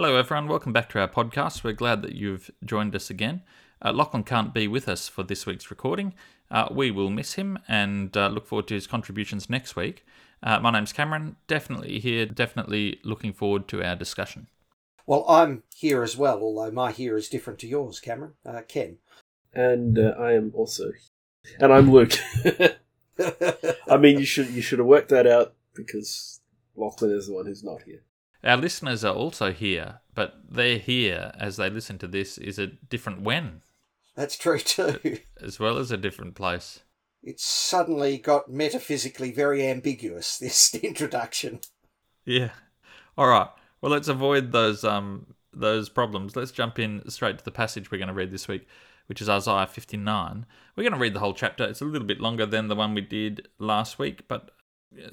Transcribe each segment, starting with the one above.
Hello, everyone. Welcome back to our podcast. We're glad that you've joined us again. Uh, Lachlan can't be with us for this week's recording. Uh, we will miss him and uh, look forward to his contributions next week. Uh, my name's Cameron. Definitely here. Definitely looking forward to our discussion. Well, I'm here as well, although my here is different to yours, Cameron. Uh, Ken. and uh, I am also, and I'm Luke. I mean, you should you should have worked that out because Lachlan is the one who's not here. Our listeners are also here, but they're here as they listen to this is a different when, That's true too. as well as a different place. It's suddenly got metaphysically very ambiguous, this introduction. Yeah. All right. Well, let's avoid those um those problems. Let's jump in straight to the passage we're going to read this week, which is Isaiah 59. We're going to read the whole chapter. It's a little bit longer than the one we did last week, but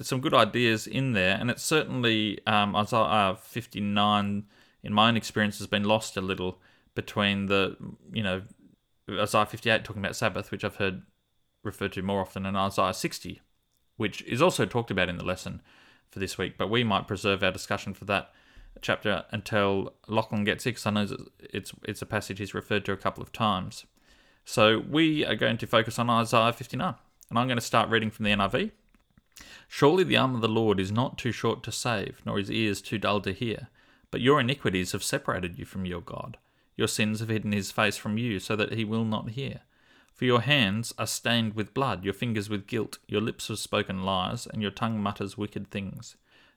some good ideas in there, and it's certainly um, Isaiah 59. In my own experience, has been lost a little between the you know Isaiah 58 talking about Sabbath, which I've heard referred to more often, and Isaiah 60, which is also talked about in the lesson for this week. But we might preserve our discussion for that chapter until Lachlan gets here, because I know it's it's a passage he's referred to a couple of times. So we are going to focus on Isaiah 59, and I'm going to start reading from the NIV. Surely the arm of the Lord is not too short to save, nor his ears too dull to hear. But your iniquities have separated you from your God. Your sins have hidden his face from you, so that he will not hear. For your hands are stained with blood, your fingers with guilt, your lips have spoken lies, and your tongue mutters wicked things.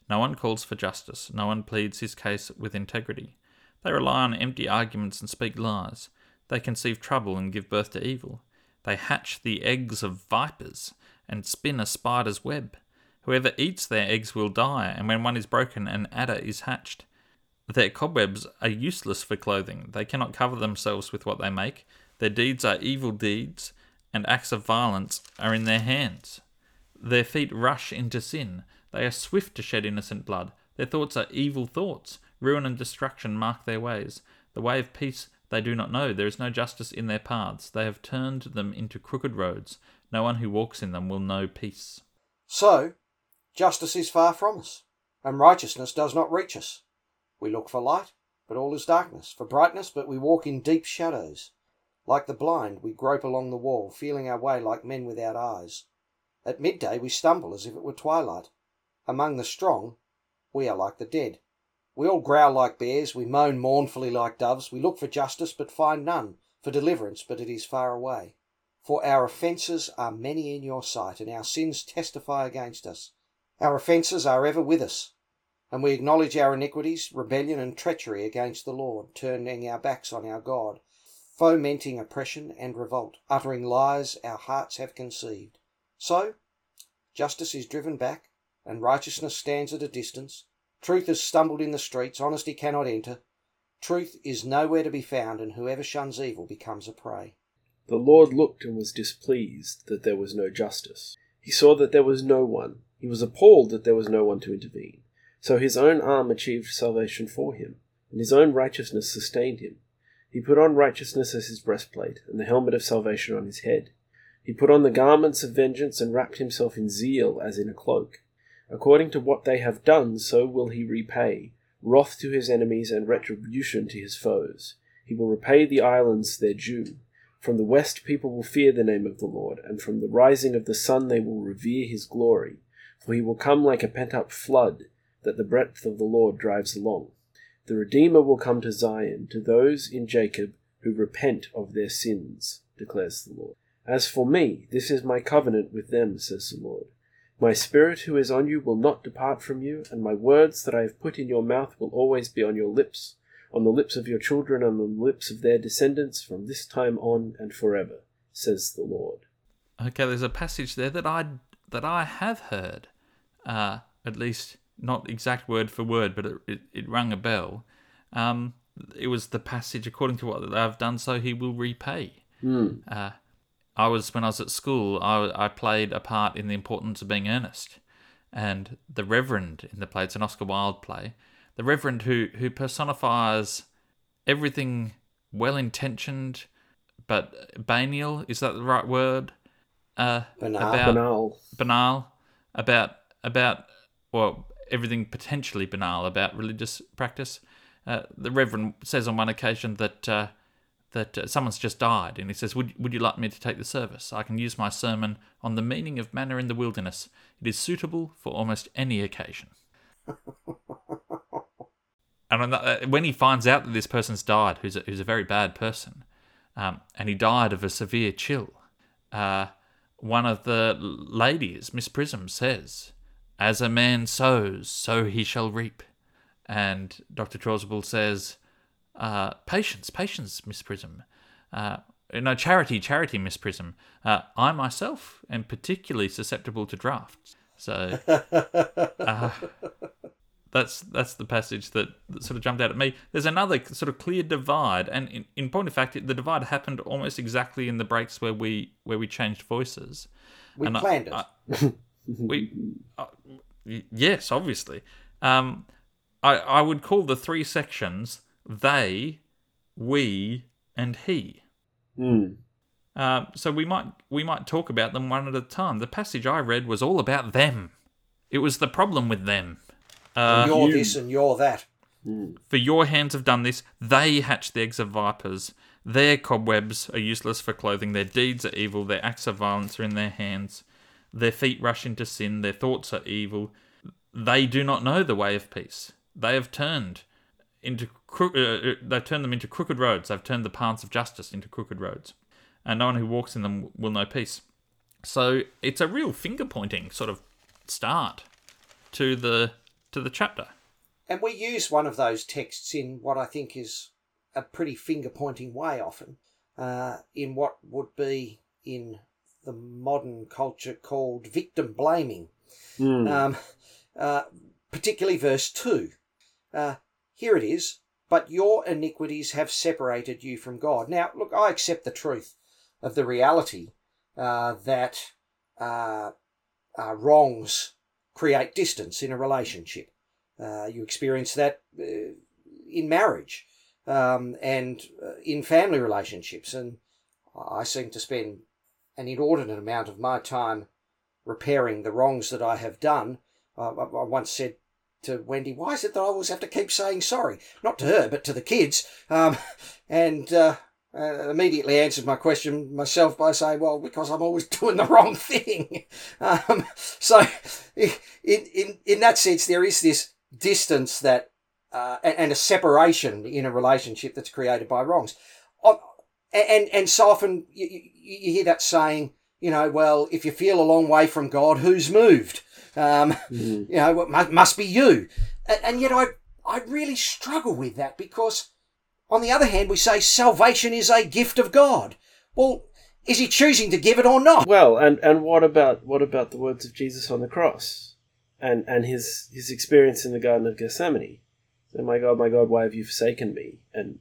No one calls for justice, no one pleads his case with integrity. They rely on empty arguments and speak lies. They conceive trouble and give birth to evil. They hatch the eggs of vipers and spin a spider's web. Whoever eats their eggs will die, and when one is broken, an adder is hatched. Their cobwebs are useless for clothing. They cannot cover themselves with what they make. Their deeds are evil deeds, and acts of violence are in their hands. Their feet rush into sin. They are swift to shed innocent blood. Their thoughts are evil thoughts. Ruin and destruction mark their ways. The way of peace they do not know. There is no justice in their paths. They have turned them into crooked roads. No one who walks in them will know peace. So, justice is far from us, and righteousness does not reach us. We look for light, but all is darkness, for brightness, but we walk in deep shadows. Like the blind, we grope along the wall, feeling our way like men without eyes. At midday, we stumble as if it were twilight. Among the strong, we are like the dead. We all growl like bears, we moan mournfully like doves, we look for justice but find none, for deliverance but it is far away. For our offences are many in your sight, and our sins testify against us. Our offences are ever with us, and we acknowledge our iniquities, rebellion, and treachery against the Lord, turning our backs on our God, fomenting oppression and revolt, uttering lies our hearts have conceived. So, justice is driven back, and righteousness stands at a distance. Truth has stumbled in the streets, honesty cannot enter. Truth is nowhere to be found, and whoever shuns evil becomes a prey. The Lord looked and was displeased that there was no justice. He saw that there was no one. He was appalled that there was no one to intervene. So his own arm achieved salvation for him, and his own righteousness sustained him. He put on righteousness as his breastplate, and the helmet of salvation on his head. He put on the garments of vengeance and wrapped himself in zeal as in a cloak. According to what they have done, so will he repay wrath to his enemies and retribution to his foes. He will repay the islands their due. From the west people will fear the name of the Lord, and from the rising of the sun they will revere his glory. For he will come like a pent up flood that the breadth of the Lord drives along. The Redeemer will come to Zion, to those in Jacob who repent of their sins, declares the Lord. As for me, this is my covenant with them, says the Lord. My spirit who is on you will not depart from you, and my words that I have put in your mouth will always be on your lips, on the lips of your children, and on the lips of their descendants from this time on and forever, says the Lord. Okay, there's a passage there that I that I have heard, uh, at least not exact word for word, but it, it, it rang a bell. Um, it was the passage, according to what have done, so he will repay. Hmm. Uh, I was when I was at school. I, I played a part in the importance of being earnest, and the Reverend in the play. It's an Oscar Wilde play. The Reverend who who personifies everything well intentioned, but banal. Is that the right word? Uh, Banal. About Banal. banal about about well everything potentially banal about religious practice uh, the Reverend says on one occasion that uh, that uh, someone's just died, and he says, "Would would you like me to take the service? I can use my sermon on the meaning of manna in the wilderness. It is suitable for almost any occasion." and uh, when he finds out that this person's died, who's a, who's a very bad person, um, and he died of a severe chill, uh, one of the ladies, Miss Prism, says, "As a man sows, so he shall reap." And Dr. Chasuble says, uh, patience, patience, Miss Prism. Uh, no, charity, charity, Miss Prism. Uh, I myself am particularly susceptible to drafts. So uh, that's that's the passage that, that, sort of jumped out at me. There's another sort of clear divide, and in, in point of fact, the divide happened almost exactly in the breaks where we where we changed voices. We And I- planned I- it. we uh, yes obviously um i i would call the three sections they we and he Hmm. um so we might we might talk about them one at a time the passage i read was all about them it was the problem with them uh, you're you- this and you're that. for your hands have done this. They hatch the eggs of vipers. Their cobwebs are useless for clothing. Their deeds are evil. Their acts of violence are in their hands. Their feet rush into sin. Their thoughts are evil. They do not know the way of peace. They have turned into cro- uh, uh, they've turned them into crooked roads. They've turned the paths of justice into crooked roads, and no one who walks in them will know peace. So it's a real finger pointing sort of start to the to the chapter. And we use one of those texts in what I think is a pretty finger pointing way often, uh, in what would be in the modern culture called victim blaming. Hmm. Um, uh, particularly verse 2. Uh, here it is, but your iniquities have separated you from God. Now, look, I accept the truth of the reality uh, that uh, uh, wrongs create distance in a relationship. Uh, you experience that uh, in marriage um, and uh, in family relationships. And I seem to spend an inordinate amount of my time repairing the wrongs that I have done. I, I once said to Wendy, "Why is it that I always have to keep saying sorry? Not to her, but to the kids." Um, and uh, uh, immediately answered my question myself by saying, "Well, because I'm always doing the wrong thing." um, so, in in in that sense, there is this distance that uh, and, and a separation in a relationship that's created by wrongs. On- And and so often you, you, hear that saying, you know, well, if you feel a long way from God, who's moved? Um, Hmm. you know, it mu- must be you. And, and yet I, I really struggle with that because, on the other hand, we say salvation is a gift of God. Well, is he choosing to give it or not? Well, and and what about what about the words of Jesus on the cross, and and his his experience in the Garden of Gethsemane? So, my God, my God, why have you forsaken me? And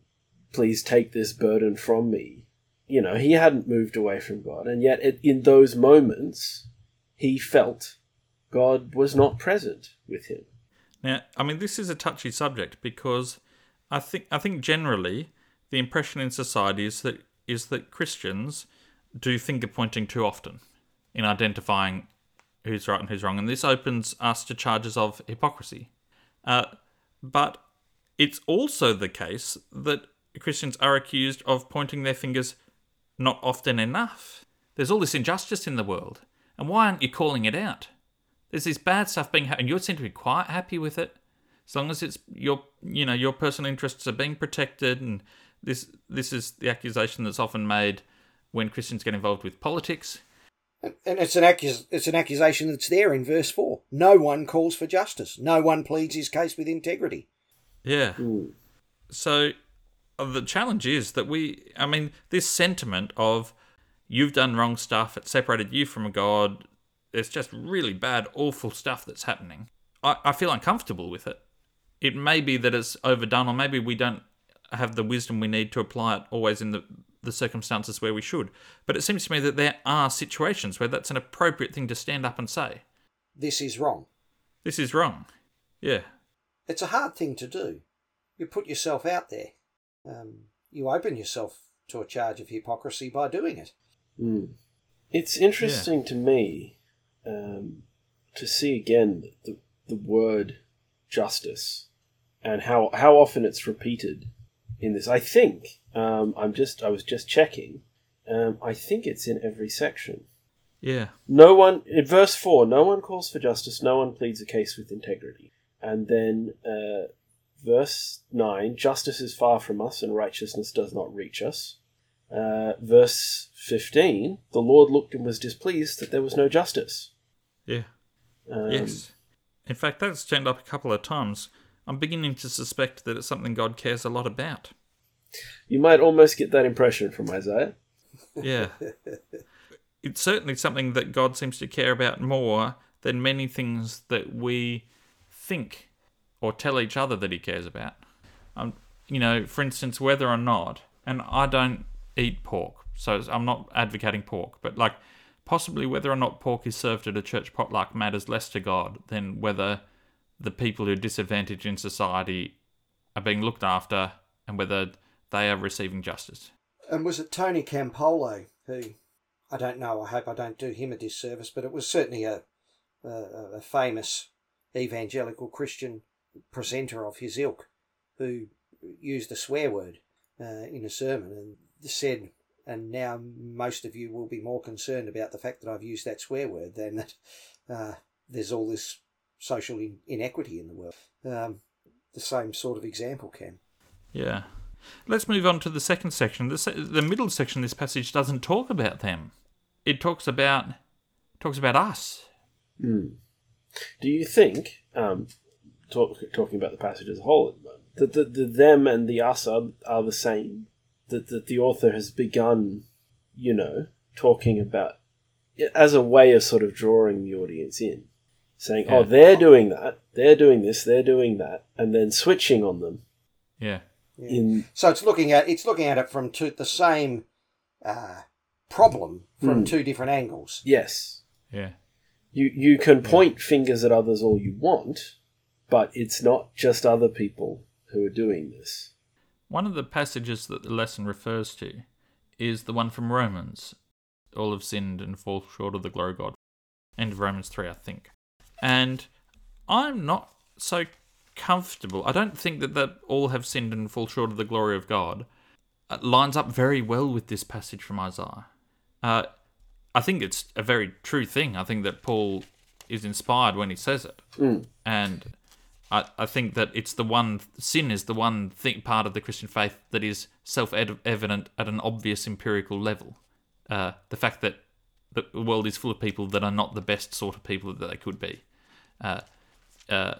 please take this burden from me. You know, he hadn't moved away from God, and yet it, in those moments, he felt God was not present with him. Now, I mean, this is a touchy subject because I think I think generally the impression in society is that is that Christians do finger pointing too often in identifying who's right and who's wrong, and this opens us to charges of hypocrisy. Uh, but it's also the case that Christians are accused of pointing their fingers not often enough. There's all this injustice in the world, and why aren't you calling it out? There's this bad stuff being happened. You seem to be quite happy with it, as long as it's your, you know, your personal interests are being protected. And this, this is the accusation that's often made when Christians get involved with politics. And and it's an accus- it's an accusation that's there in verse four. No one calls for justice. No one pleads his case with integrity. Yeah. Hmm. So uh, the challenge is that we, I mean, this sentiment of you've done wrong stuff, it separated you from God, it's just really bad, awful stuff that's happening. I, I feel uncomfortable with it. It may be that it's overdone, or maybe we don't have the wisdom we need to apply it always in the, the circumstances where we should. But it seems to me that there are situations where that's an appropriate thing to stand up and say, This is wrong. this is wrong. Yeah. It's a hard thing to do. You put yourself out there. Um, you open yourself to a charge of hypocrisy by doing it. Hmm. It's interesting to me um, to see again the, the word justice and how how often it's repeated in this. I think um, I'm just I was just checking. Um, I think it's in every section. Yeah. No one in verse four. No one calls for justice. No one pleads a case with integrity. And then uh, verse nine: Justice is far from us, and righteousness does not reach us. Uh, verse fifteen: The Lord looked and was displeased that there was no justice. Yeah. Um, yes. In fact, that's turned up a couple of times. I'm beginning to suspect that it's something God cares a lot about. You might almost get that impression from Isaiah. Yeah. it's certainly something that God seems to care about more than many things that we think or tell each other that He cares about. Um, you know, for instance, whether or not, and I don't eat pork, so I'm not advocating pork, but like possibly whether or not pork is served at a church potluck matters less to God than whether the people who are disadvantaged in society are being looked after and whether they are receiving justice. And was it Tony Campolo who, I don't know, I hope I don't do him a disservice, but it was certainly a, a, a famous evangelical Christian presenter of his ilk who used a swear word uh, in a sermon and said, and now most of you will be more concerned about the fact that I've used that swear word than that uh, there's all this social in- inequity in the world. Um, the same sort of example, Cam. Yeah. Let's move on to the second section. The, se- the middle section of this passage doesn't talk about them. It talks about talks about us. Hmm. Do you think, um, talk, talking about the passage as a whole, at the moment, that the, the them and the us are, are the same? That, that the author has begun, you know, talking about as a way of sort of drawing the audience in, saying, Yeah. "Oh, they're doing that, they're doing this, they're doing that," and then switching on them Yeah. Yeah. in So it's looking at it's looking at it from two, the same uh, problem from Hmm. two different angles. yes, Yeah. you you can point fingers at others all you want, but it's not just other people who are doing this. One of the passages that the lesson refers to is the one from Romans. All have sinned and fall short of the glory of God. End of Romans 3, I think. And I'm not so comfortable. I don't think that, that all have sinned and fall short of the glory of God uh, lines up very well with this passage from Isaiah. Uh, I think it's a very true thing. I think that Paul is inspired when he says it. Mm. And I, I think that it's the one sin is the one thing, part of the Christian faith that is self evident at an obvious empirical level. Uh, the fact that the world is full of people that are not the best sort of people that they could be, uh, uh,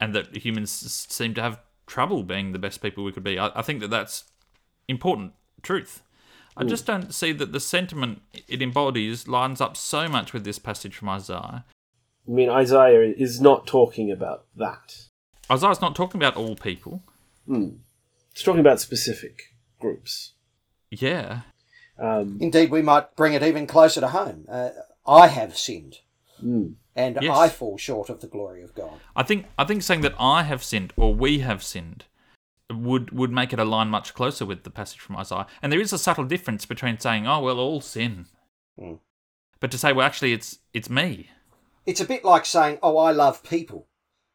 and that humans seem to have trouble being the best people we could be. I, I think that that's important truth. I just don't see that the sentiment it embodies lines up so much with this passage from Isaiah. I mean, Isaiah is not talking about that. Isaiah's not talking about all people. It's talking about specific groups. Yeah, Um, Indeed, we might bring it even closer to home. Uh, I have sinned, mm, and Yes. I fall short of the glory of God. I think I think saying that I have sinned or we have sinned would would make it align much closer with the passage from Isaiah. And there is a subtle difference between saying, "Oh well, all sin," Mm. but to say, "Well, actually, it's it's me." It's a bit like saying, "Oh, I love people."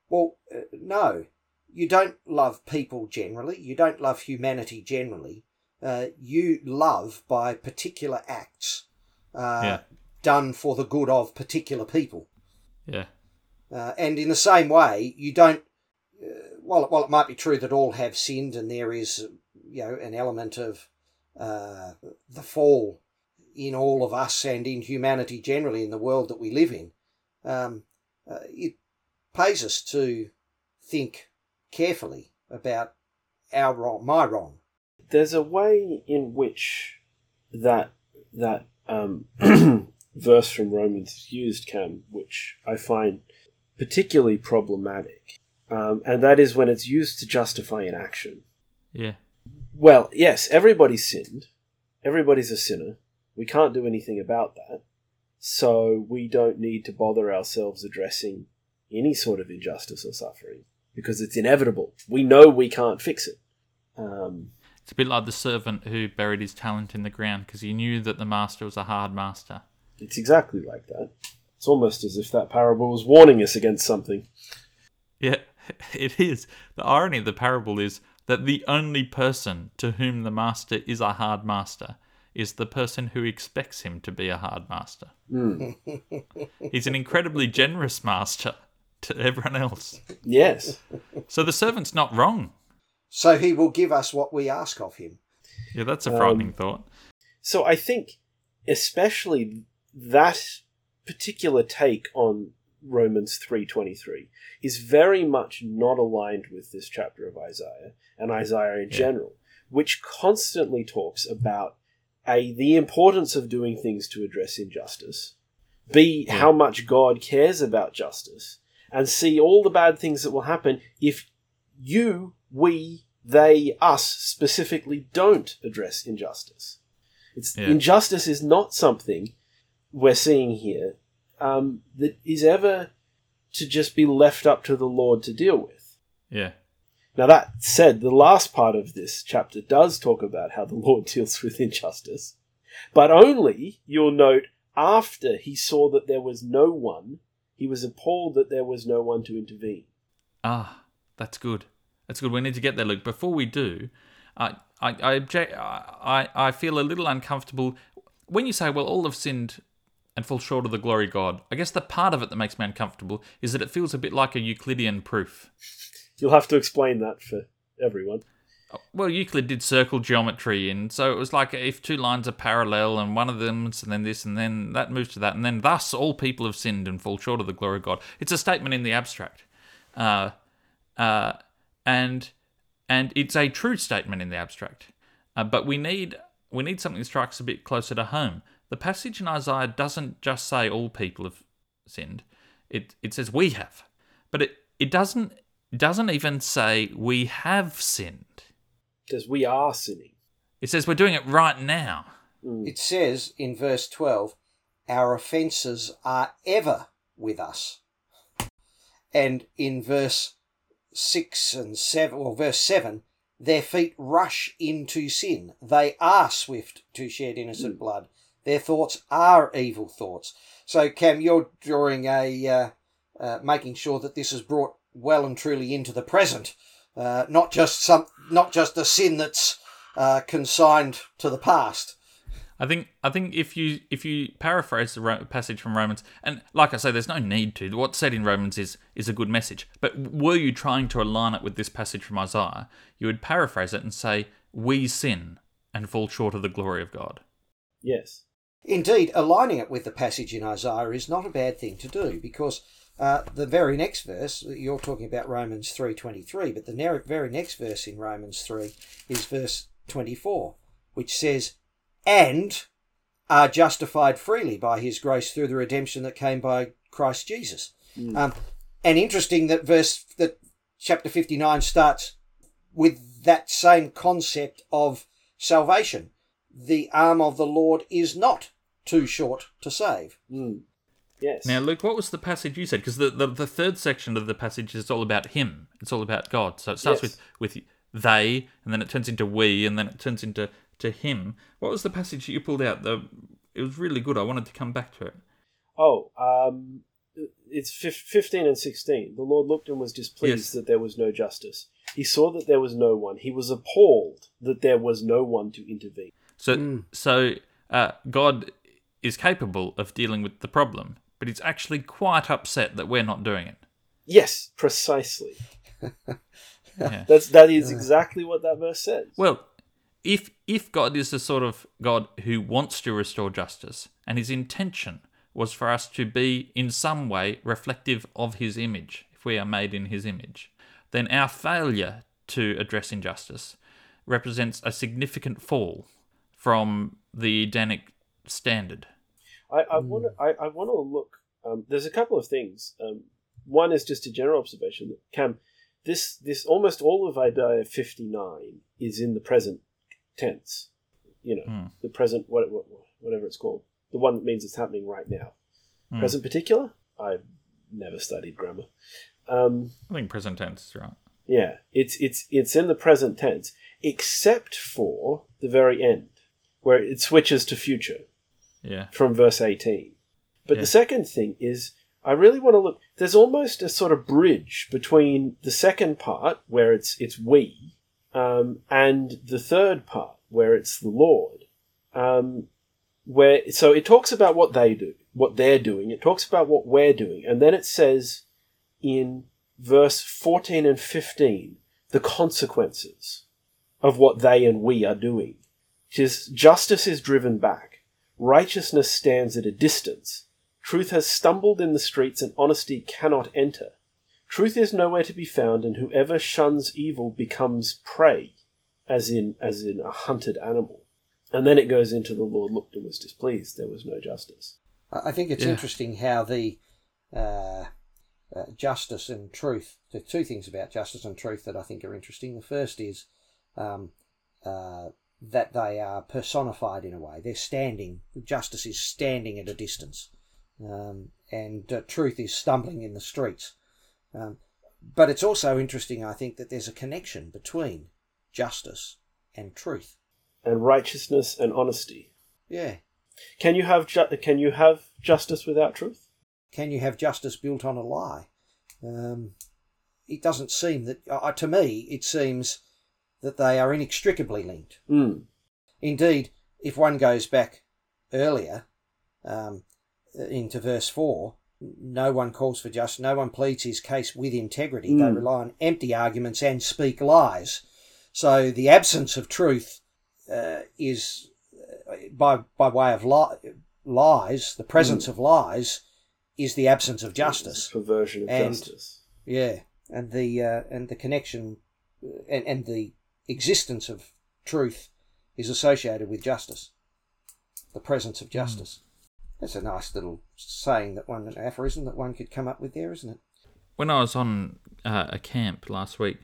Well, uh, no, you don't love people generally. You don't love humanity generally. Uh, you love by particular acts uh, Yeah. Done for the good of particular people. Yeah, Uh, and in the same way, you don't. Uh, while, while it might be true that all have sinned, and there is, you know, an element of uh, the fall in all of us and in humanity generally in the world that we live in, um, uh, it pays us to think carefully about our wrong, my wrong. there's a way in which that that um, verse from Romans is used, Cam, which I find particularly problematic, um, and that is when it's used to justify an action. yeah, Well, yes, everybody's sinned. Everybody's a sinner. We can't do anything about that. So we don't need to bother ourselves addressing any sort of injustice or suffering because it's inevitable. We know we can't fix it. Um, it's a bit like the servant who buried his talent in the ground because he knew that the master was a hard master. It's exactly like that. It's almost as if that parable was warning us against something. Yeah, it is. The irony of the parable is that the only person to whom the master is a hard master is the person who expects him to be a hard master. Hmm. He's an incredibly generous master to everyone else. Yes. So the servant's not wrong. So he will give us what we ask of him. Yeah, that's a frightening um, thought. So I think, especially that particular take on Romans three twenty three is very much not aligned with this chapter of Isaiah and Isaiah in Yeah. general, which constantly talks about a the importance of doing things to address injustice, b Yeah. how much God cares about justice, and c all the bad things that will happen if you, we, they, us specifically don't address injustice. It's Yeah. injustice is not something we're seeing here um, that is ever to just be left up to the Lord to deal with. Yeah. Now, that said, the last part of this chapter does talk about how the Lord deals with injustice, but only, you'll note, after he saw that there was no one, he was appalled that there was no one to intervene. Ah, that's good. That's good. We need to get there, Luke. Before we do, I I I, object, I I feel a little uncomfortable when you say, "Well, all have sinned and fall short of the glory God." I guess the part of it that makes me uncomfortable is that it feels a bit like a Euclidean proof. You'll have to explain that for everyone. Well, Euclid did circle geometry, and so it was like if two lines are parallel, and one of them's, and then this, and then that moves to that, and then thus all people have sinned and fall short of the glory of God. It's a statement in the abstract, uh, uh, and and it's a true statement in the abstract. Uh, but we need we need something that strikes a bit closer to home. The passage in Isaiah doesn't just say all people have sinned; it it says we have, but it it doesn't it doesn't even say we have sinned. Because we are sinning. It says we're doing it right now. Mm. It says in verse 12, Our offences are ever with us. And in verse 6 and 7, or verse 7, Their feet rush into sin. They are swift to shed innocent mm. blood. Their thoughts are evil thoughts. So, Cam, you're drawing a, uh, uh, making sure that this is brought well and truly into the present, uh, not just some, not just a sin that's uh, consigned to the past. I think I think if you if you paraphrase the passage from Romans, and like I say, there's no need to. What's said in Romans is is a good message. But were you trying to align it with this passage from Isaiah, you would paraphrase it and say, "We sin and fall short of the glory of God." Yes. Indeed, aligning it with the passage in Isaiah is not a bad thing to do because uh, the very next verse you're talking about Romans three twenty three, but the very next verse in Romans three is verse twenty four, which says, "And are justified freely by His grace through the redemption that came by Christ Jesus." Um, and interesting that verse that chapter fifty nine starts with that same concept of salvation. The arm of the Lord is not too short to save. Mm. Yes. Now, Luke, what was the passage you said? Because the, the the third section of the passage is all about Him. It's all about God. So it starts Yes. with with they, and then it turns into we, and then it turns into to Him. What was the passage that you pulled out? The it was really good. I wanted to come back to it. Oh, um, it's fif- 15 and 16. The Lord looked and was displeased Yes. that there was no justice. He saw that there was no one. He was appalled that there was no one to intervene. So so uh, God is capable of dealing with the problem, but He's actually quite upset that we're not doing it. Yes, precisely. Yeah. That's that is exactly what that verse says. Well, if if God is the sort of God who wants to restore justice, and his intention was for us to be in some way reflective of his image, if we are made in his image, then our failure to address injustice represents a significant fall from the Edenic standard. I, I want to I, I want to look. Um, there's a couple of things. Um, one is just a general observation that Cam, this this almost all of Isaiah 59 is in the present tense. You know, Hmm. the present what, what, whatever it's called, the one that means it's happening right now. Hmm. Present particular. I've never studied grammar. Um, I think present tense is right. yeah, it's it's it's in the present tense, except for the very end, where it switches to future Yeah. from verse 18. But Yeah. the second thing is I really want to look. There's almost a sort of bridge between the second part, where it's it's we, um, and the third part, where it's the Lord. Um, where so it talks about what they do, what they're doing. It talks about what we're doing, and then it says in verse 14 and 15 the consequences of what they and we are doing. It is justice is driven back, righteousness stands at a distance, truth has stumbled in the streets, and honesty cannot enter. Truth is nowhere to be found, and whoever shuns evil becomes prey, as in as in a hunted animal. And then it goes into the Lord looked and was displeased. There was no justice. I think it's Yeah. interesting how the uh, uh, justice and truth. There are two things about justice and truth that I think are interesting. The first is um, uh, that they are personified in a way. They're standing. Justice is standing at a distance, um, and uh, truth is stumbling in the streets. Um, but it's also interesting, I think, that there's a connection between justice and truth. And righteousness and honesty. Yeah. Can you have ju- can you have justice without truth? can you have justice built on a lie? Um, it doesn't seem that, uh, to me, it seems that they are inextricably linked. Mm. Indeed, if one goes back earlier um, into verse 4, no one calls for justice, no one pleads his case with integrity. They Mm. rely on empty arguments and speak lies. So the absence of truth uh, is, uh, by, by way of li- lies, the presence of lies is the absence of justice. Perversion of And- justice. Yeah, and the uh, and the connection uh, and and the existence of truth is associated with justice. The presence of justice. That's a nice little saying that one an aphorism that one could come up with there, isn't it? When I was on uh, a camp last week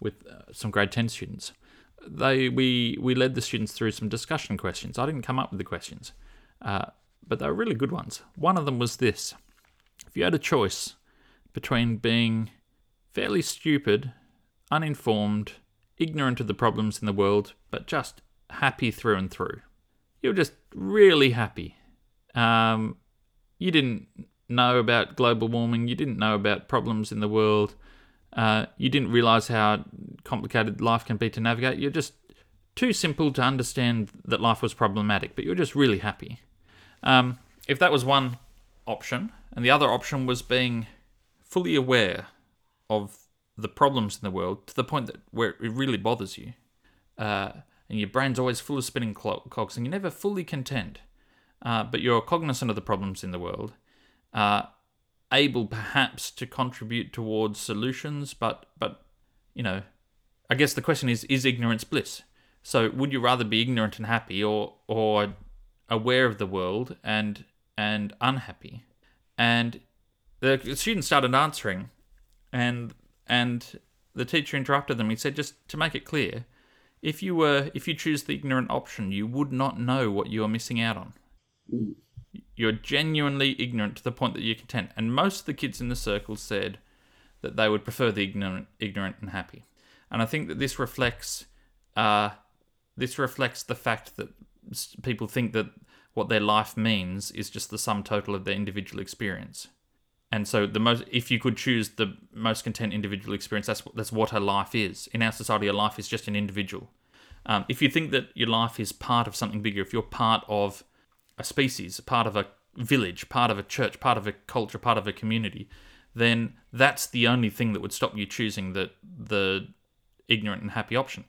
with uh, some grade 10 students, they we, we led the students through some discussion questions. I didn't come up with the questions, uh, but they were really good ones. One of them was this If you had a choice between being fairly stupid, uninformed, ignorant of the problems in the world, but just happy through and through, you were just really happy. Um, you didn't know about global warming, you didn't know about problems in the world, uh, you didn't realize how complicated life can be to navigate. You're just too simple to understand that life was problematic, but you're just really happy. Um, if that was one option, and the other option was being fully aware of the problems in the world to the point that where it really bothers you, uh, and your brain's always full of spinning cogs, and you're never fully content, uh, but you're cognizant of the problems in the world, uh, able perhaps to contribute towards solutions, but but you know, I guess the question is: is ignorance bliss? So, would you rather be ignorant and happy, or or aware of the world and and unhappy? And the students started answering, and and the teacher interrupted them. He said, just to make it clear, if you were if you choose the ignorant option, you would not know what you are missing out on. You're genuinely ignorant to the point that you're content. And most of the kids in the circle said that they would prefer the ignorant, ignorant and happy. And I think that this reflects, uh, this reflects the fact that people think that what their life means is just the sum total of their individual experience. And so the most, if you could choose the most content individual experience, that's that's what a life is. In our society, a life is just an individual. Um, if you think that your life is part of something bigger, if you're part of a species, part of a village, part of a church, part of a culture, part of a community, then that's the only thing that would stop you choosing the the ignorant and happy option.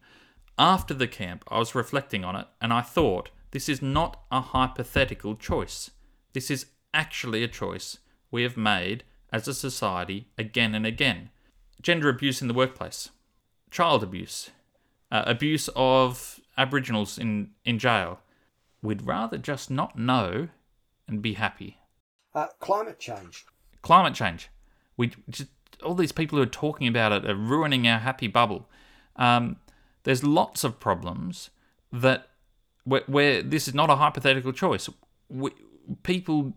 After the camp, I was reflecting on it and I thought this is not a hypothetical choice. This is actually a choice we have made as a society again and again. Gender abuse in the workplace, child abuse, uh, abuse of Aboriginals in, in jail. We'd rather just not know and be happy. Uh, climate change. Climate change. We just all these people who are talking about it are ruining our happy bubble. Um, there's lots of problems that where, where this is not a hypothetical choice. We, people,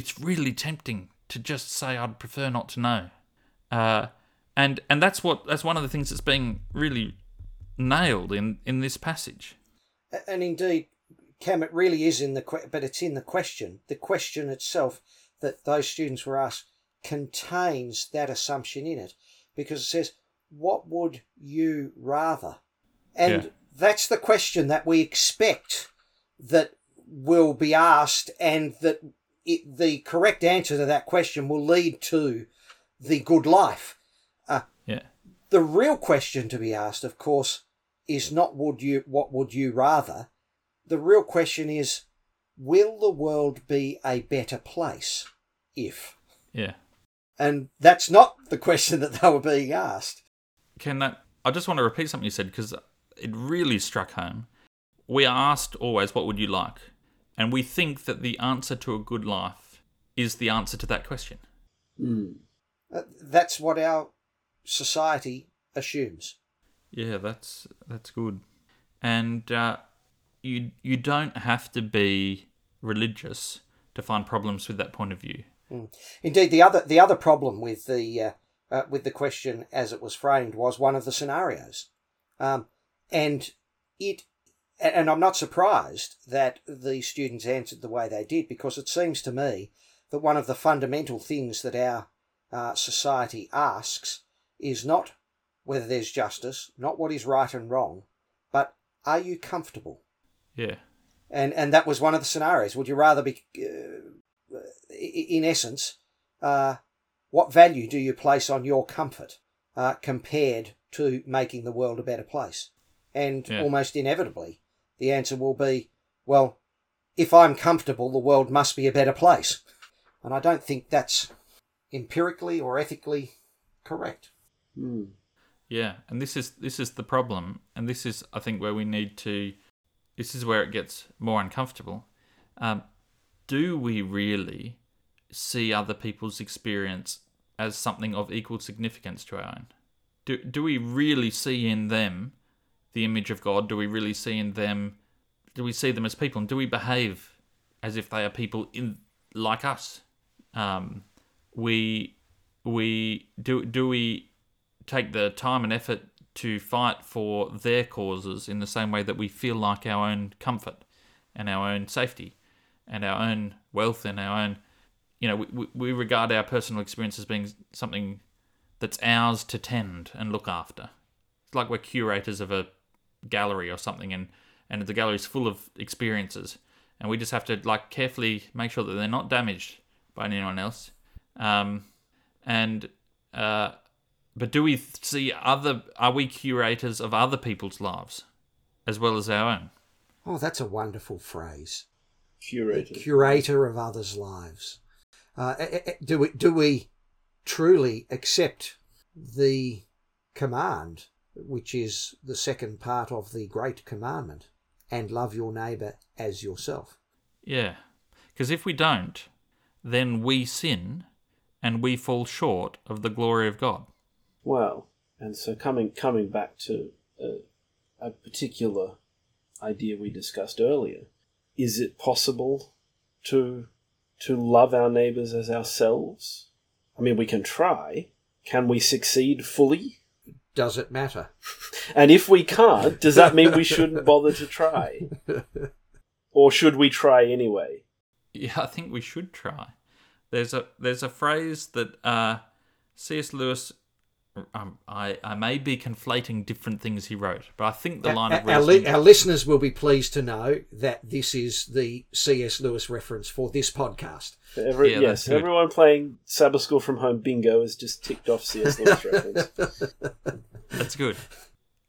it's really tempting to just say I'd prefer not to know, uh, and and that's what that's one of the things that's being really nailed in in this passage. And indeed, Cam, it really is in the que- but it's in the question. The question itself that those students were asked: contains that assumption in it because it says, What would you rather? And Yeah. that's the question that we expect that will be asked, and that it, the correct answer to that question will lead to the good life. Uh, yeah. The real question to be asked, of course, is not would you what would you rather? The real question is will the world be a better place if? Yeah. And that's not the question that they were being asked. Can that? I just want to repeat something you said because it really struck home. We are asked always, "What would you like?" And we think that the answer to a good life is the answer to that question. Uh, That's what our society assumes. Yeah, that's that's good. And uh, you you don't have to be religious to find problems with that point of view. Indeed, the other the other problem with the uh, uh, with the question as it was framed was one of the scenarios, um, and it and I'm not surprised that the students answered the way they did because it seems to me that one of the fundamental things that our uh, society asks is not whether there's justice, not what is right and wrong, but are you comfortable? Yeah, and and that was one of the scenarios. Would you rather be, uh, in essence, uh, what value do you place on your comfort uh, compared to making the world a better place? And Yeah. almost inevitably, the answer will be, well, if I'm comfortable, the world must be a better place. And I don't think that's empirically or ethically correct. Hmm. yeah. And this is this is the problem, and this is I think where we need to. This is where it gets more uncomfortable. Um, do we really see other people's experience as something of equal significance to our own? Do, do we really see in them the image of God? Do we really see in them, do we see them as people? And do we behave as if they are people in like us? Um, we, we, do, do we take the time and effort to fight for their causes in the same way that we feel like our own comfort and our own safety and our own wealth and our own you know, we, we, we regard our personal experience as being something that's ours to tend and look after. It's like we're curators of a gallery or something, and, and the gallery's full of experiences, and we just have to like carefully make sure that they're not damaged by anyone else. Um, and uh, but do we see other? Are we curators of other people's lives as well as our own? Oh, that's a wonderful phrase. Curated. curator of others' lives. Uh, eh, eh, do we do we truly accept the command, which is the second part of the great commandment, and love your neighbour as yourself? Yeah. Because if we don't, then we sin and we fall short of the glory of God. Well, and so coming coming back to a, a particular idea we discussed earlier, is it possible to to love our neighbours as ourselves? I mean, we can try. Can we succeed fully? Does it matter? And if we can't, does that mean we shouldn't bother to try? Or should we try anyway? Yeah, I think we should try. There's a there's a phrase that uh, C.S. Lewis. Um, I I may be conflating different things he wrote, but I think the line of our, our, li- our listeners will be pleased to know that this is the C.S. Lewis reference for this podcast. For every, Yeah, yes, good. everyone playing Sabbath School from Home bingo has just ticked off C.S. Lewis reference. That's good.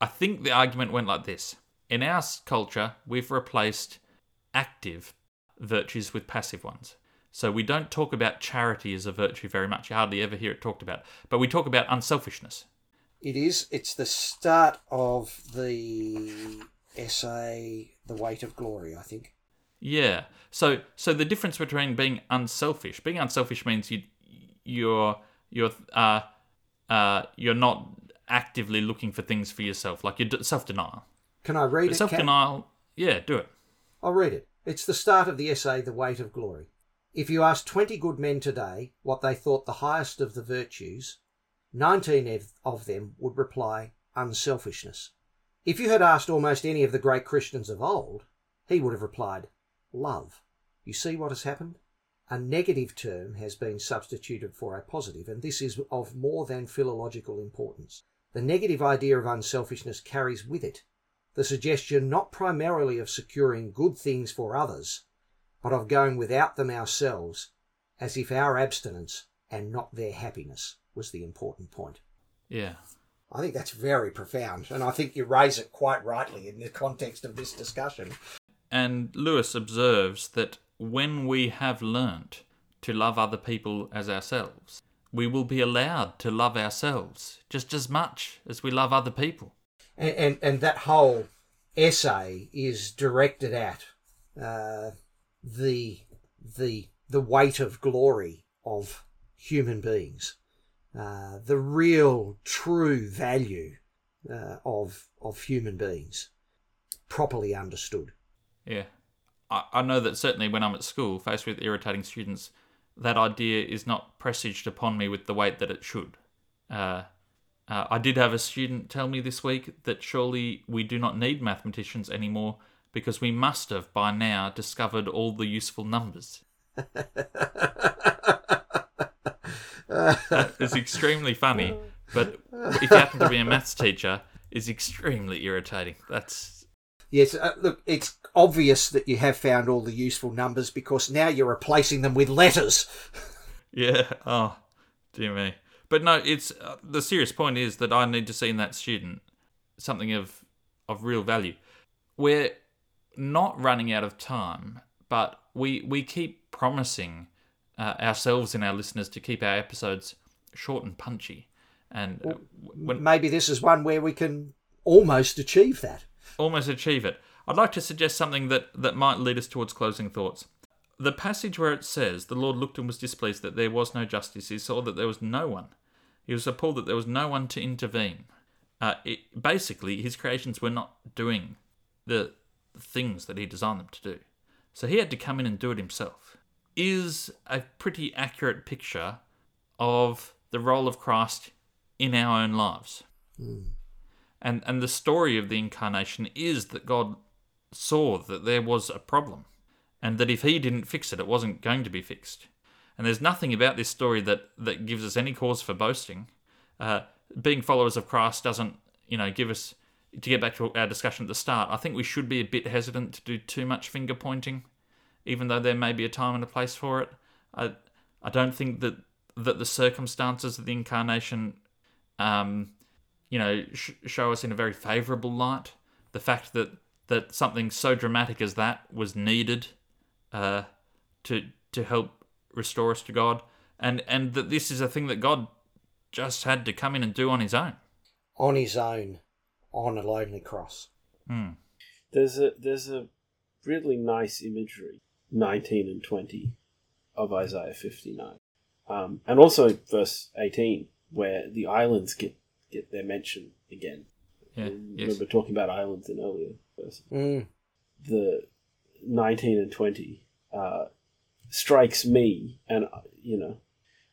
I think the argument went like this: in our culture, we've replaced active virtues with passive ones. So we don't talk about charity as a virtue very much. You hardly ever hear it talked about. But we talk about unselfishness. It is. It's the start of the essay, "The Weight of Glory." I think. Yeah. So so the difference between being unselfish, being unselfish means you you're you're uh uh you're not actively looking for things for yourself, like you're self denial. Can I read it? Self denial, yeah, do it. I'll read it. It's the start of the essay, The Weight of Glory. If you ask 20 good men today what they thought the highest of the virtues, 19 of- of them would reply unselfishness. If you had asked almost any of the great Christians of old, he would have replied love. You see what has happened? a negative term has been substituted for a positive, and this is of more than philological importance. The negative idea of unselfishness carries with it the suggestion not primarily of securing good things for others, but of going without them ourselves, as if our abstinence and not their happiness was the important point. Yeah. I think that's very profound, and I think you raise it quite rightly in the context of this discussion. And Lewis observes that when we have learnt to love other people as ourselves, we will be allowed to love ourselves just as much as we love other people. And, and, and that whole essay is directed at uh, the, the, the weight of glory of human beings, uh, the real, true value uh, of, of human beings, properly understood. Yeah. I, I know that certainly when I'm at school, faced with irritating students, that idea is not presaged upon me with the weight that it should. Uh, uh, I did have a student tell me this week that surely we do not need mathematicians anymore because we must have by now discovered all the useful numbers. it's extremely funny, but if you happen to be a maths teacher, is extremely irritating. That's Yes, uh, look, it's obvious that you have found all the useful numbers because now you're replacing them with letters. yeah. Oh, dear me. But no, it's uh, the serious point is that I need to see in that student something of of real value. We're not running out of time, but we we keep promising uh, ourselves and our listeners to keep our episodes short and punchy. And uh, when, Maybe this is one where we can almost achieve that. almost achieve it. I'd like to suggest something that, that might lead us towards closing thoughts. The passage where it says, The Lord looked and was displeased that there was no justice, he saw that there was no one. He was appalled that there was no one to intervene. Uh, it, basically, his creations were not doing the things that he designed them to do. So he had to come in and do it himself. Is a pretty accurate picture of the role of Christ in our own lives. And and the story of the incarnation is that God saw that there was a problem and that if he didn't fix it it wasn't going to be fixed. And there's nothing about this story that that gives us any cause for boasting. Uh, being followers of Christ doesn't, you know, give us to get back to our discussion at the start. I think we should be a bit hesitant to do too much finger pointing, even though there may be a time and a place for it. I I don't think that that the circumstances of the incarnation um, you know, sh- show us in a very favourable light. The fact that that something so dramatic as that was needed uh, to to help restore us to God, and and that this is a thing that God just had to come in and do on His own. On his own, on a lonely cross. Hmm. There's a there's a really nice imagery, nineteen and twenty, of Isaiah fifty nine, um, and also verse eighteen, where the islands get get their mention again. Yeah. I Yes. remember talking about islands in earlier verses. Mm. The nineteen and twenty uh, strikes me, and uh, you know,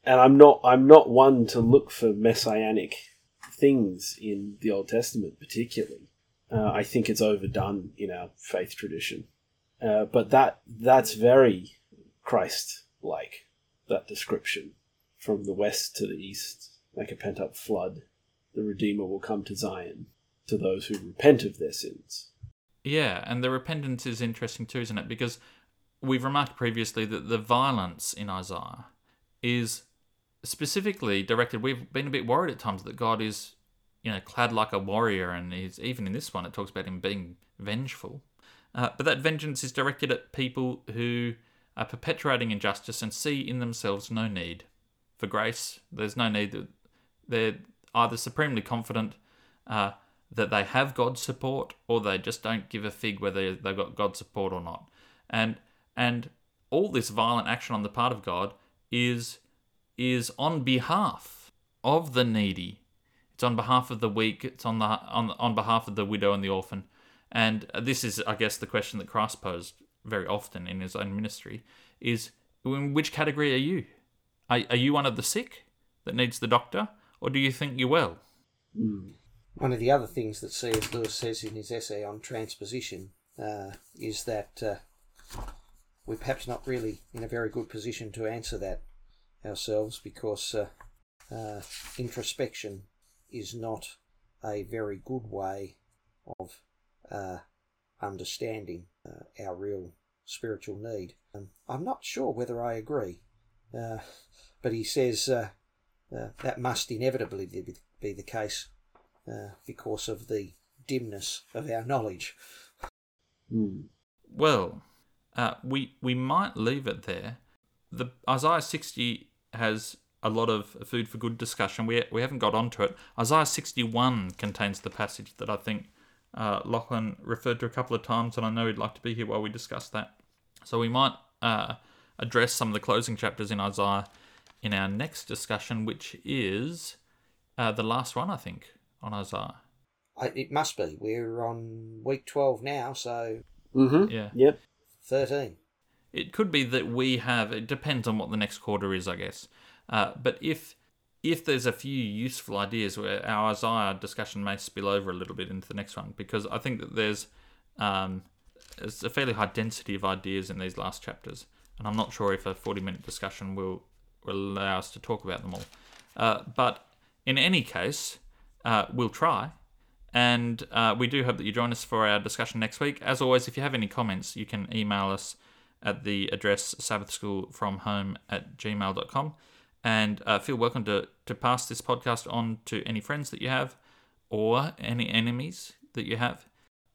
and I'm not I'm not one to look for messianic things in the Old Testament, particularly. Uh, I think it's overdone in our faith tradition, uh, but that that's very Christ-like. That description from the west to the east, like a pent-up flood, the Redeemer will come to Zion to those who repent of their sins. Yeah, and the repentance is interesting too, isn't it? Because we've remarked previously that the violence in Isaiah is specifically directed. We've been a bit worried at times that God is, you know, clad like a warrior, and he's even in this one it talks about him being vengeful. Uh, but that vengeance is directed at people who are perpetuating injustice and see in themselves no need for grace. There's no need that they're either supremely confident uh, that they have God's support, or they just don't give a fig whether they've got God's support or not. And and all this violent action on the part of God is is on behalf of the needy. It's on behalf of the weak. It's on the on on behalf of the widow and the orphan. And this is, I guess, the question that Christ posed very often in his own ministry: is in which category are you? Are, are you one of the sick that needs the doctor, or do you think you're well? One of the other things that C.S. Lewis says in his essay on transposition uh, is that uh, we're perhaps not really in a very good position to answer that ourselves because uh, uh, introspection is not a very good way of uh, understanding uh, our real spiritual need. Um, I'm not sure whether I agree, uh, but he says uh, uh, that must inevitably be, be the case uh, because of the dimness of our knowledge. Hmm. Well, uh, we we might leave it there. The Isaiah 60 has a lot of food for good discussion. We we haven't got onto it. Isaiah 61 contains the passage that I think uh, Lachlan referred to a couple of times, and I know he'd like to be here while we discuss that. So we might uh, address some of the closing chapters in Isaiah in our next discussion, which is uh, the last one, I think, on Isaiah. I, it must be. We're on week 12 now, so Mm-hmm. Yeah. Yep. 13. It could be that we have. It depends on what the next quarter is, I guess. Uh, but if if there's a few useful ideas where our Isaiah discussion may spill over a little bit into the next one, because I think that there's um, there's a fairly high density of ideas in these last chapters, and I'm not sure if a 40 minute discussion will will allow us to talk about them all. Uh, but in any case, uh, we'll try. And uh, we do hope that you join us for our discussion next week. As always, if you have any comments, you can email us at the address sabbathschoolfromhome at gmail.com. And uh, feel welcome to, to pass this podcast on to any friends that you have or any enemies that you have.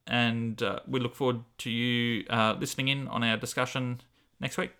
And uh, we look forward to you uh, listening in on our discussion next week.